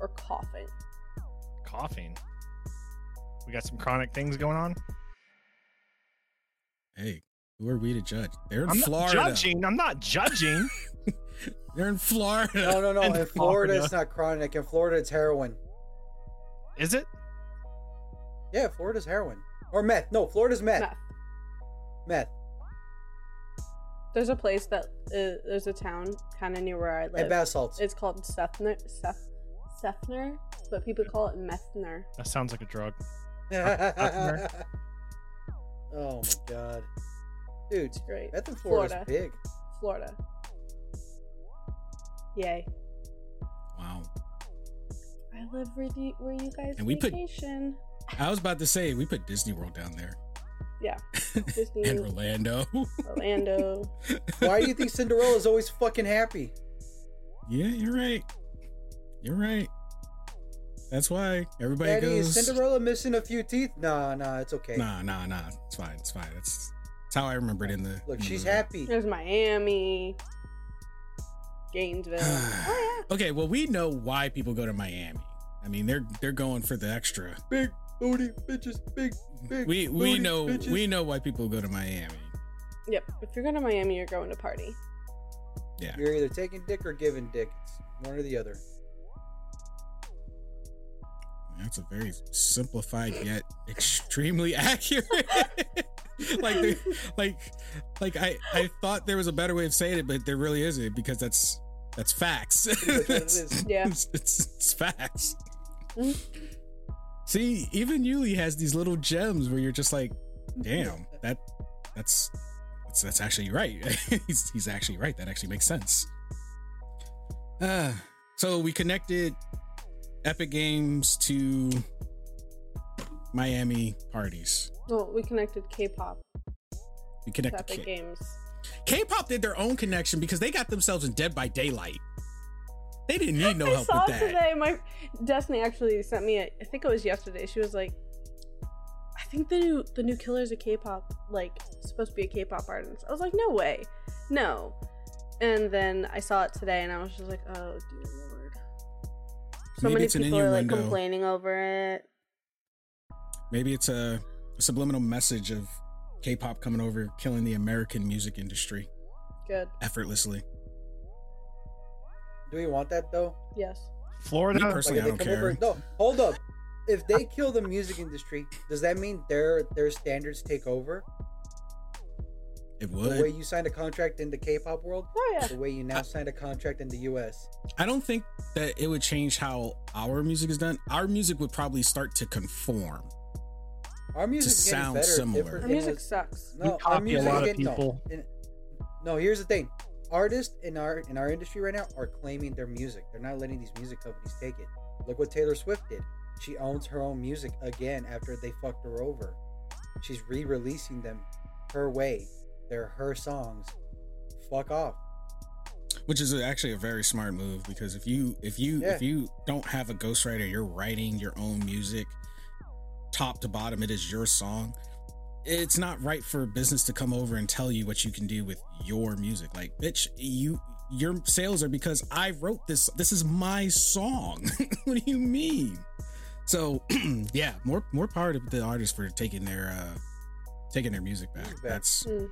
or coughing. coughing. We got some chronic things going on. Hey, who are we to judge? They're in I'm Florida. not judging. I'm not judging. [LAUGHS] They're in Florida. No, no, no. In In Florida, Florida. it's not chronic. In Florida, it's heroin. Is it? Yeah, Florida's heroin or meth. No, Florida's meth. Meth. Meth. There's a place that uh, there's a town kind of near where I live. bath salts. It's called Sethner, Seth, Sethner, but people call it Methner. That sounds like a drug. [LAUGHS] oh my god, dude, It's great. meth in Florida's Florida. big. Florida. Yay. Wow. I live where, the, where you guys And we put- I was about to say we put Disney World down there Yeah. [LAUGHS] Disney, and Orlando. Orlando. [LAUGHS] Why do you think Cinderella's always fucking happy? Yeah, you're right. You're right. That's why everybody Daddy, goes. is Cinderella missing a few teeth? Nah, nah, it's okay. Nah, nah, nah. It's fine. It's fine. That's that's how I remember it in the. Look, in she's movie. happy. There's Miami. Gainesville. [SIGHS] oh, yeah. Okay, well, we know why people go to Miami. I mean, they're they're going for the extra. Big booty bitches, big, big. We we booty know bitches. we know why people go to Miami. Yep. If you're going to Miami, you're going to party. Yeah. You're either taking dick or giving dick. It's one or the other. That's a very simplified yet extremely [LAUGHS] accurate. like, they- like, like I, I thought there was a better way of saying it, but there really isn't because that's that's facts. Pretty much what it It's- [LAUGHS] Yeah. it's, it's, it's facts. Mhm. See, even Yuli has these little gems where you're just like, damn, that that's that's, that's actually right. [LAUGHS] he's he's actually right. That actually makes sense. Uh, so we connected Epic Games to Miami parties. Well, we connected K-pop We connected Epic K- Games. K-pop did their own connection because they got themselves in Dead by Daylight. They didn't need no [LAUGHS] I help saw with that. today. My Destiny actually sent me. A, I think it was yesterday. She was like, "I think the new the new Killer's a K-pop like supposed to be a K-pop artist." I was like, "No way, no." And then I saw it today, and I was just like, "Oh lord." So Maybe many it's an people are like complaining over it. Maybe it's a, a subliminal message of K-pop coming over, killing the American music industry Good. effortlessly. Do we want that though? Yes. Florida. Me personally, if I don't care. over, no, hold up. If they kill the music industry, does that mean their their standards take over? It would. The way you signed a contract in the K-pop world, Oh yeah. the way you now signed a contract in the U.S. I don't think that it would change how our music is done. Our music would probably start to conform. Our music is getting sound better. similar. Our music a- sucks. We No, our copy a music lot of again, no. people. No, here's the thing. Artists in our in our industry right now are claiming their music. They're not letting these music companies take it. Look what Taylor Swift did. She owns her own music again after they fucked her over. She's re-releasing them her way. They're her songs. Fuck off. which is actually a very smart move because if you if you Yeah. if you don't have a ghostwriter you're writing your own music top to bottom it is your song it's not right for business to come over and tell you what you can do with your music like bitch you your sales are because i wrote this this is my song [LAUGHS] what do you mean so [CLEARS THROAT] yeah more more power to the artists for taking their uh taking their music back Music back. that's Mm.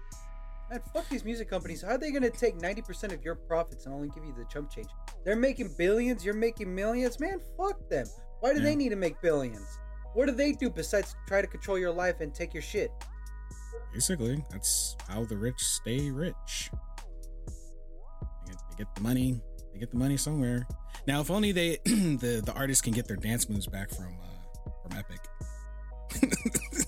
Man, fuck these music companies. How are they gonna take 90% of your profits and only give you the chump change? They're making billions, you're making millions. Man, fuck them. Why do Yeah. they need to make billions? What do they do besides try to control your life and take your shit? Basically, that's how the rich stay rich. They get, they get the money. They get the money somewhere. Now, if only they [CLEARS THROAT] the the artists can get their dance moves back from uh, from Epic. [LAUGHS]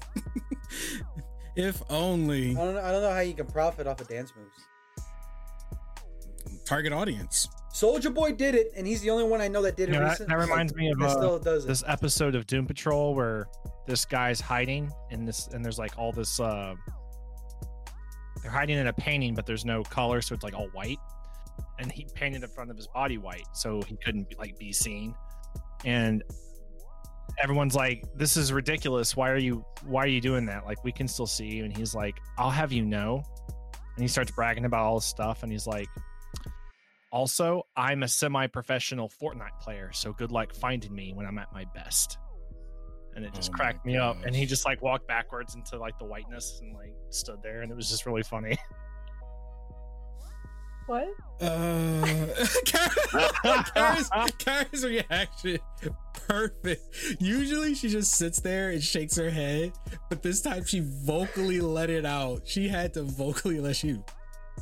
if only I don't know, I don't know how you can profit off of dance moves. target audience. Soulja Boy did it, and he's the only one I know that did it. You know, that, that reminds me of uh, still does this episode of Doom Patrol where this guy's hiding in this, and there's like all this. uh They're hiding in a painting, but there's no color, so it's like all white. And he painted the front of his body white, so he couldn't be, like be seen. And everyone's like, "This is ridiculous. Why are you? Why are you doing that? Like, we can still see you." And he's like, "I'll have you know." And he starts bragging about all this stuff, and he's like, also, I'm a semi professional Fortnite player, so good luck finding me when I'm at my best. And it just Oh cracked me up. And he just like walked backwards into like the whiteness and like stood there. And it was just really funny. [LAUGHS] What? Uh, [LAUGHS] Kara's, Kara's reaction perfect. Usually she just sits there and shakes her head, but this time she vocally let it out. She had to vocally let you.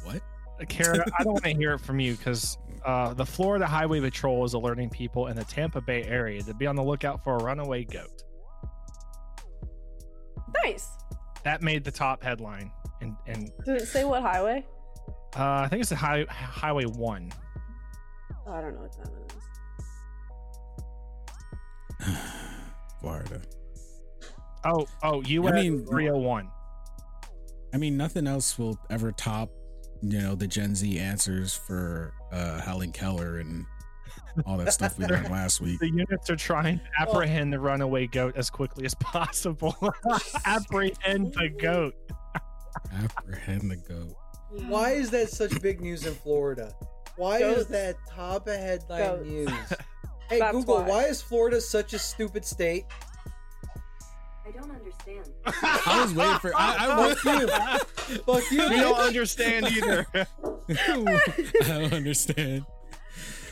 What? Kara, I don't want to hear it from you because uh, the Florida Highway Patrol is alerting people in the Tampa Bay area to be on the lookout for a runaway goat. Nice. That made the top headline. And, and Did it say what highway? Uh, I think it's the high, Highway 1. Oh, I don't know what that one is. [SIGHS] Florida. Oh, oh, US I mean- 301. I mean, nothing else will ever top, you know, the Gen Z answers for uh, Helen Keller and all that stuff we learned last [LAUGHS] week. The units are trying to apprehend the runaway goat as quickly as possible. [LAUGHS] apprehend the goat. Apprehend the goat. Why is that such big news in Florida? Why is that top of headline Goats. news? [LAUGHS] Hey That's Google, why. why is Florida such a stupid state? I don't understand. [LAUGHS] I was waiting for. I, I was, Fuck you. Fuck you. We don't understand either. [LAUGHS] I don't understand.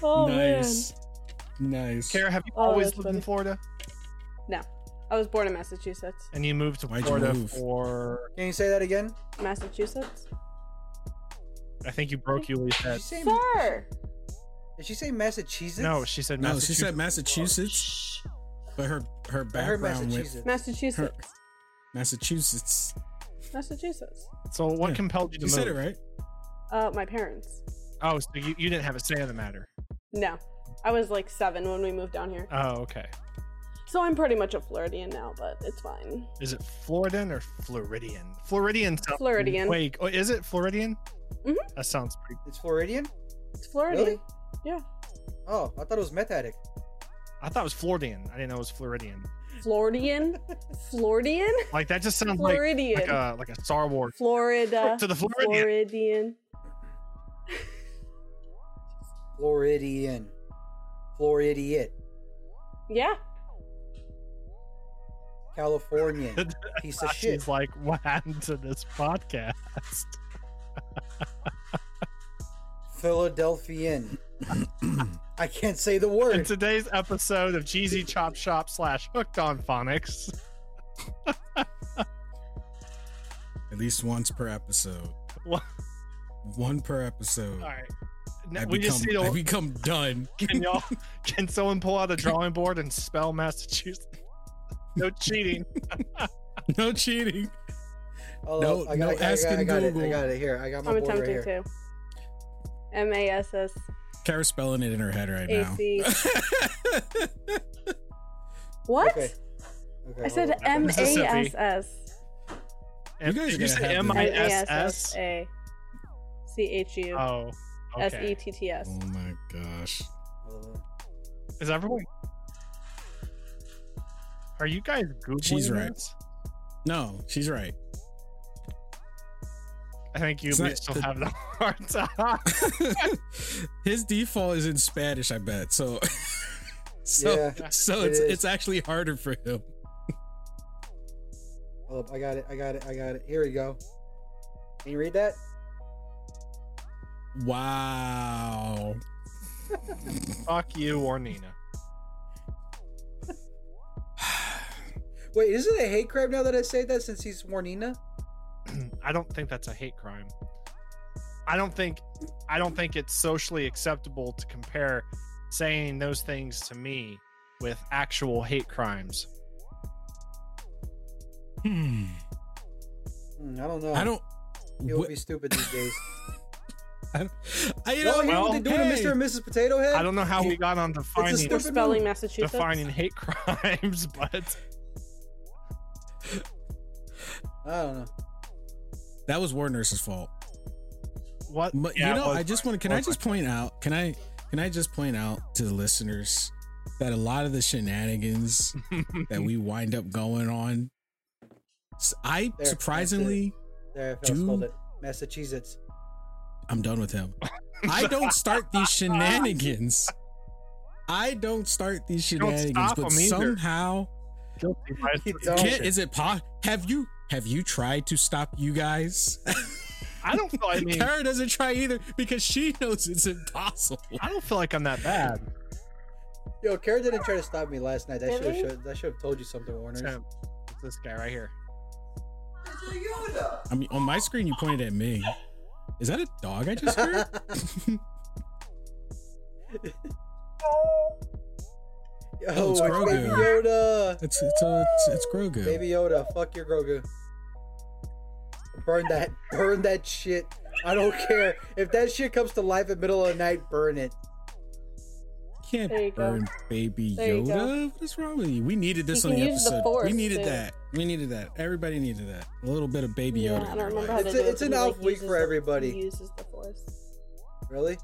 Oh nice. Nice. Kara, have you Oh, always that's lived in. Florida? No, I was born in Massachusetts. And you moved to Why'd you Florida move? for Can you say that again? Massachusetts. I think you broke Yuli's Did head. she say, Sir. did she say Massachusetts? No, she said No, Massachusetts. she said Massachusetts, but her her I heard background went Massachusetts. Massachusetts. Massachusetts. Massachusetts. So what Yeah. compelled you to You move? said it right. Uh, my parents. Oh, so you, you didn't have a say in the matter. No, I was like seven when we moved down here. Oh, okay. So I'm pretty much a Floridian now, but it's fine. Is it Floridian or Floridian? Floridian. sounds- Floridian. Wait, oh, is it Floridian? Mhm. That sounds pretty. It's Floridian? It's Floridian. Really? Yeah. Oh, I thought it was meth addict. I thought it was Floridian. I didn't know it was Floridian. Floridian. [LAUGHS] Floridian. Like that just sounds like Floridian. like a like a Star Wars. Florida. [LAUGHS] To the Floridian. Floridian. Floridian. Floridiot. Yeah. Californian. [LAUGHS] Piece of shit. She's like, what happened to this podcast? Philadelphian. [CLEARS THROAT] I can't say the word. In today's episode of GZ Chop Shop slash Hooked on Phonics, [LAUGHS] At least once per episode. What? One per episode. all right. I we become, just need I become done. [LAUGHS] Can y'all? Can someone pull out a drawing board and spell Massachusetts? [LAUGHS] No cheating. no cheating. Hold No- I got, no it, I got, I asking got it. I got it here. I got my I'm board right attempting here. to. M A S S Kara's spelling it in her head right A now. C. [LAUGHS] What? Okay. Okay, I said M A S S. on. M A Mississippi. S S. You guys Did are you gonna say have M I S S? A C H U Oh, S E okay. T T S. Oh my gosh. Is everyone? Are you guys googling? She's right. No, she's right. I think you It's not- still the- have the [LAUGHS] hard time. [LAUGHS] His default is in Spanish, I bet. So, [LAUGHS] so, Yeah, so it it's is. it's actually harder for him. Hold up. I got it. I got it. I got it. Here we go. Can you read that? Wow. Fuck you or Nina. [SIGHS] Wait, is it a hate crime now that I say that since he's Warnina? I don't think that's a hate crime. I don't think I don't think it's socially acceptable to compare saying those things to me with actual hate crimes. Hmm. I don't know. I don't. People wh- be stupid these days. [LAUGHS] I, don't- I you No, know, you know what they well, doing hey. to Mr. and Mrs. Potato Head? I don't know how we got on defining stupid We're spelling move. Massachusetts. defining hate crimes, [LAUGHS] but I don't know. That was Warner's fault. what? But yeah, you know, I just want to. Can I just mine. point out? Can I? Can I just point out to the listeners that a lot of the shenanigans [LAUGHS] that we wind up going on, I that's surprisingly, There, I Do- spelled it. Massachusetts. I'm done with him. [LAUGHS] I don't start these shenanigans. I don't start these shenanigans, stop but 'em either. somehow Guilty by You association. don't. Can't, is it po- have you have you tried to stop you guys? I don't feel. I [LAUGHS] mean, Kara doesn't try either because she knows it's impossible. I don't feel like I'm that bad. Yo, Kara didn't try to stop me last night. That should Really? have that should have told you something, Warner. It's this guy right here. I mean, on my screen you pointed at me. Is that a dog I just heard? [LAUGHS] [LAUGHS] Yo, Oh, it's it's Grogu. Baby Yoda. it's it's uh, it's, it's Grogu. Baby Yoda. Fuck your Grogu. Burn that. Burn that shit. I don't care. If that shit comes to life in the middle of the night, burn it. Can't There you go. burn Baby There you go. Yoda. What is wrong with you? We needed this You on the use the episode. Force, we needed too. that. We needed that. Everybody needed that. A little bit of Baby Yeah, Yoda. I don't remember how It's to a- do it, it's an he, off like, week uses for the- everybody. He uses the force. Really?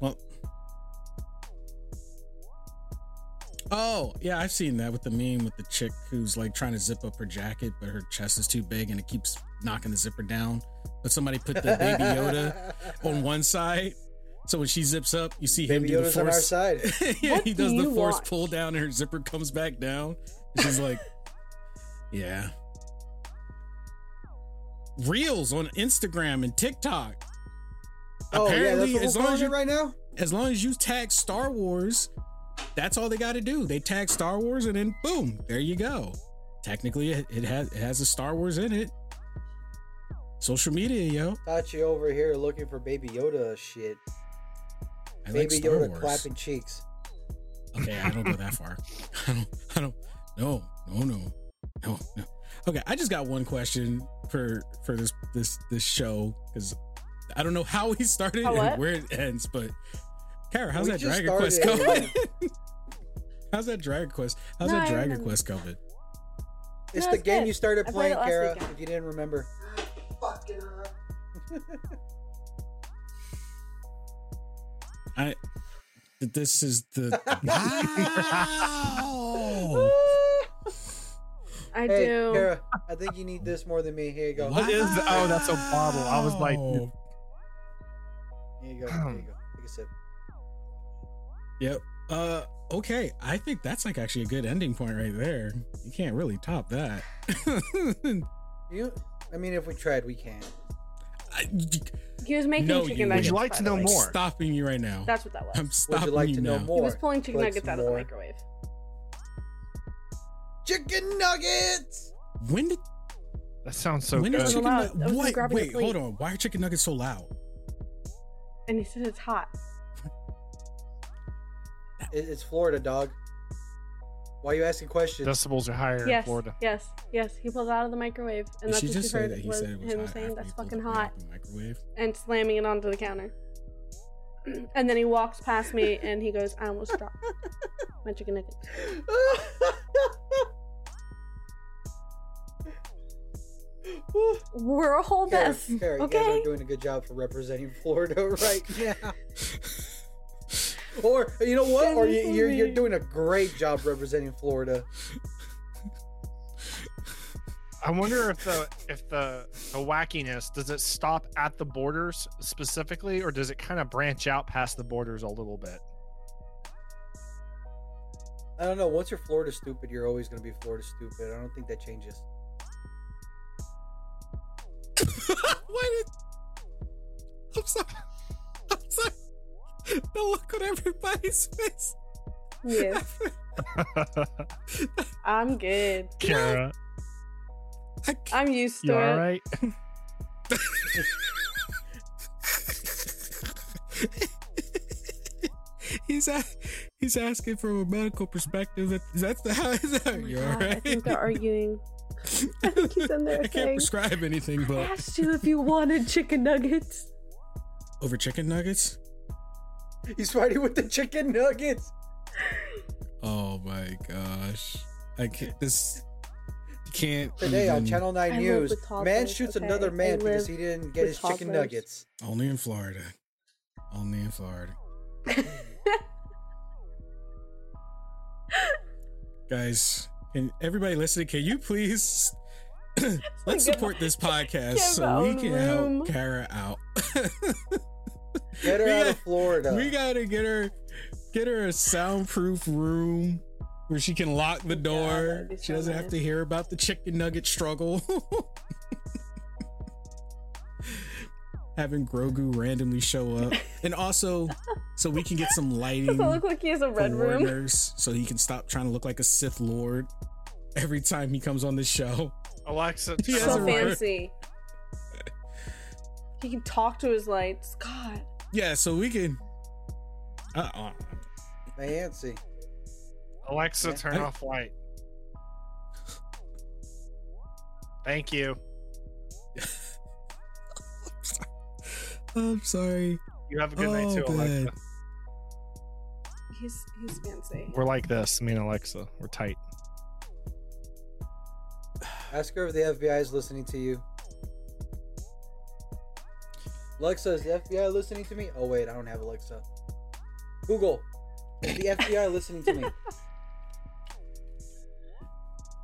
Well. Oh, yeah, I've seen that with the meme with the chick who's like trying to zip up her jacket, but her chest is too big and it keeps knocking the zipper down. But somebody put the baby [LAUGHS] Yoda on one side. So when she zips up, you see him Baby do the Yoda's on our force. side. [LAUGHS] yeah, What he do does the force watch? pull down and her zipper comes back down. And she's like, [LAUGHS] yeah. Reels on Instagram and TikTok. Oh yeah, that's Apparently, what we're as long as you- right now. As long as you tag Star Wars, that's all they got to do. They tag Star Wars, and then boom, there you go. Technically, it, it has it has a Star Wars in it. Social media, yo. Tachi over here looking for Baby Yoda shit. I like Baby Star Yoda Wars. clapping cheeks. Okay, I don't go that far. [LAUGHS] [LAUGHS] I don't. I don't. No, no, no, no, no. Okay, I just got one question for for this this this show because I don't know how we started How and where it ends. But Kara, how's We that just Dragon Quest going? [LAUGHS] how's that Dragon Quest? How's No, that I Dragon remember. Quest going? It's No, the it's game good. you started I playing, Kara. weekend. If you didn't remember. [LAUGHS] I. This is the [LAUGHS] wow. I hey, do. Kara, I think you need this more than me. Here you go. What is the- oh, that's a bottle. I was like, Here you go. Here you go. Take a sip. Yep. Uh okay. I think that's like actually a good ending point right there. You can't really top that. [LAUGHS] You, I mean, if we tried, we can. I, He was making No, chicken you nuggets. Would you like to know way. I'm more? stopping you right now. That's what that was. I'm Would stopping you like to know now. more? he was pulling chicken Click nuggets some out of the microwave. Chicken nuggets. When did That sounds so when good. did chicken loud. nuggets? That What? Wait, hold on. Why are chicken nuggets so loud? And he said it's hot. It, it's Florida, dog. Why are you asking questions? Decibels are higher in Yes, Florida. yes, yes. He pulled it out of the microwave, and Did that's she what just you say heard that he was said it was him saying that's fucking hot the microwave? and slamming it onto the counter. [CLEARS THROAT] And then he walks past me and he goes, "I almost dropped my chicken nuggets." [LAUGHS] We're a whole Kara, mess. Kara, you guys are doing a good job for representing Florida [LAUGHS] right now. [LAUGHS] or you know what? Or you, you're you're doing a great job representing Florida. I wonder if the if the the wackiness does it stop at the borders specifically, or does it kind of branch out past the borders a little bit? I don't know. Once you're Florida stupid, you're always gonna be Florida stupid. I don't think that changes. [LAUGHS] Why did I'm sorry. I'm. The look on everybody's face. Yes, [LAUGHS] I'm good. Kara, I I'm used to you it. all right? [LAUGHS] he's a, he's asking from a medical perspective. Is that the how is that? Oh you God, all right? I think they're arguing. I think he's in there [LAUGHS] I can't saying, prescribe anything, "I but asked you if you wanted chicken nuggets." over chicken nuggets. He's fighting with the chicken nuggets. Oh my gosh! I can't. This can't Today on Channel 9 I News, toddlers, man shoots okay? another man because he didn't get with his chicken nuggets. Only in Florida. Only in Florida. [LAUGHS] Guys, can everybody listening, can you please [LAUGHS] let's support this [LAUGHS] podcast so we can room. help Kara out. Get her We out got- of Florida. We gotta get her get her a soundproof room where she can lock the door. that'd she doesn't have to hear about the chicken nugget struggle. [LAUGHS] Having Grogu randomly show up. And also so we can get some [LAUGHS] lighting Does it look like he has a red room? Warners so he can stop trying to look like a Sith Lord every time he comes on the show. Alexa, He has So a turn- red- fancy. He can talk to his lights. God. Yeah, so we can uh, uh, Fancy. Alexa, Yeah. turn I- off light. Thank you. [LAUGHS] I'm sorry. You have a good night Oh, too, Alexa. bad. He's he's fancy. We're like this, me and Alexa. We're tight. [SIGHS] Ask her if the FBI is listening to you. Alexa, is the FBI listening to me? Oh wait, I don't have Alexa. Google, is the FBI listening to me? [LAUGHS]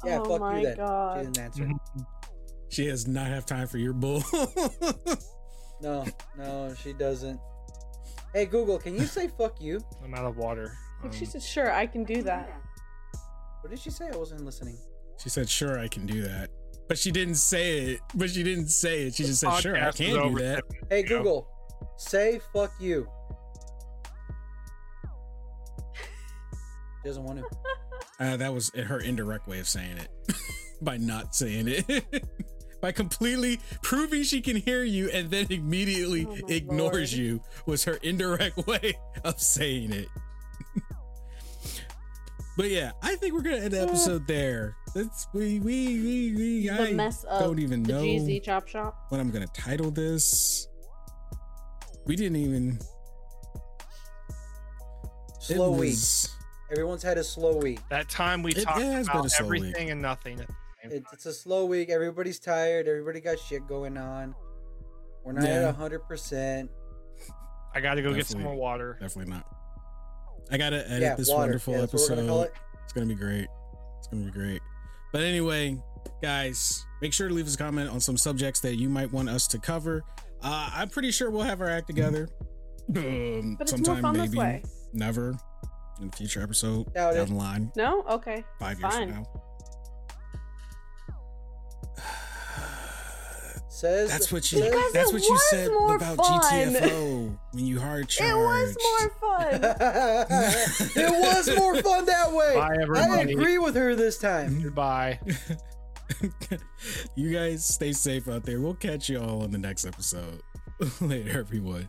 Yeah, oh fuck my you then. god. She didn't answer. [LAUGHS] She does not have time for your bull. [LAUGHS] No, no, she doesn't. Hey Google, can you say fuck you? I'm out of water. If she Um, said, "Sure, I can do that." What did she say? I wasn't listening. She said, "Sure, I can do that," but she didn't say it. But she didn't say it. She just said, "Sure, I can do that." Hey Google, Say fuck you. Doesn't want to. Uh, that was her indirect way of saying it [LAUGHS] by not saying it. [LAUGHS] by completely proving she can hear you and then immediately Oh ignores Lord. you was her indirect [LAUGHS] way of saying it. But yeah, I think we're gonna end the episode there. That's we we we, we the I mess of don't even the know GZ Chop Shop. what I'm gonna title this. We didn't even Slow week. was- Everyone's had a slow week. That time we It talked has been about a slow week. everything and nothing. at the same It, it's a slow week. Everybody's tired. Everybody got shit going on. We're not Yeah. at hundred percent. I got to go get some more water. Definitely not. I gotta edit Yeah, this water. wonderful Yeah, that's gonna episode. it. It's gonna be great. It's gonna be great. But anyway, guys, make sure to leave us a comment on some subjects that you might want us to cover. Uh, I'm pretty sure we'll have our act together. [LAUGHS] Um, But it's more sometime fun this maybe, way. never in a future episode Doubt down the line, No? Okay. five years from now. Says That's what you. Because that's what you said about fun. GTFO when you hard charged. [LAUGHS] It was more fun. [LAUGHS] it was more fun that way. Bye, I agree with her this time. [LAUGHS] Goodbye. you guys stay safe out there. We'll catch you all on the next episode. Later, everyone.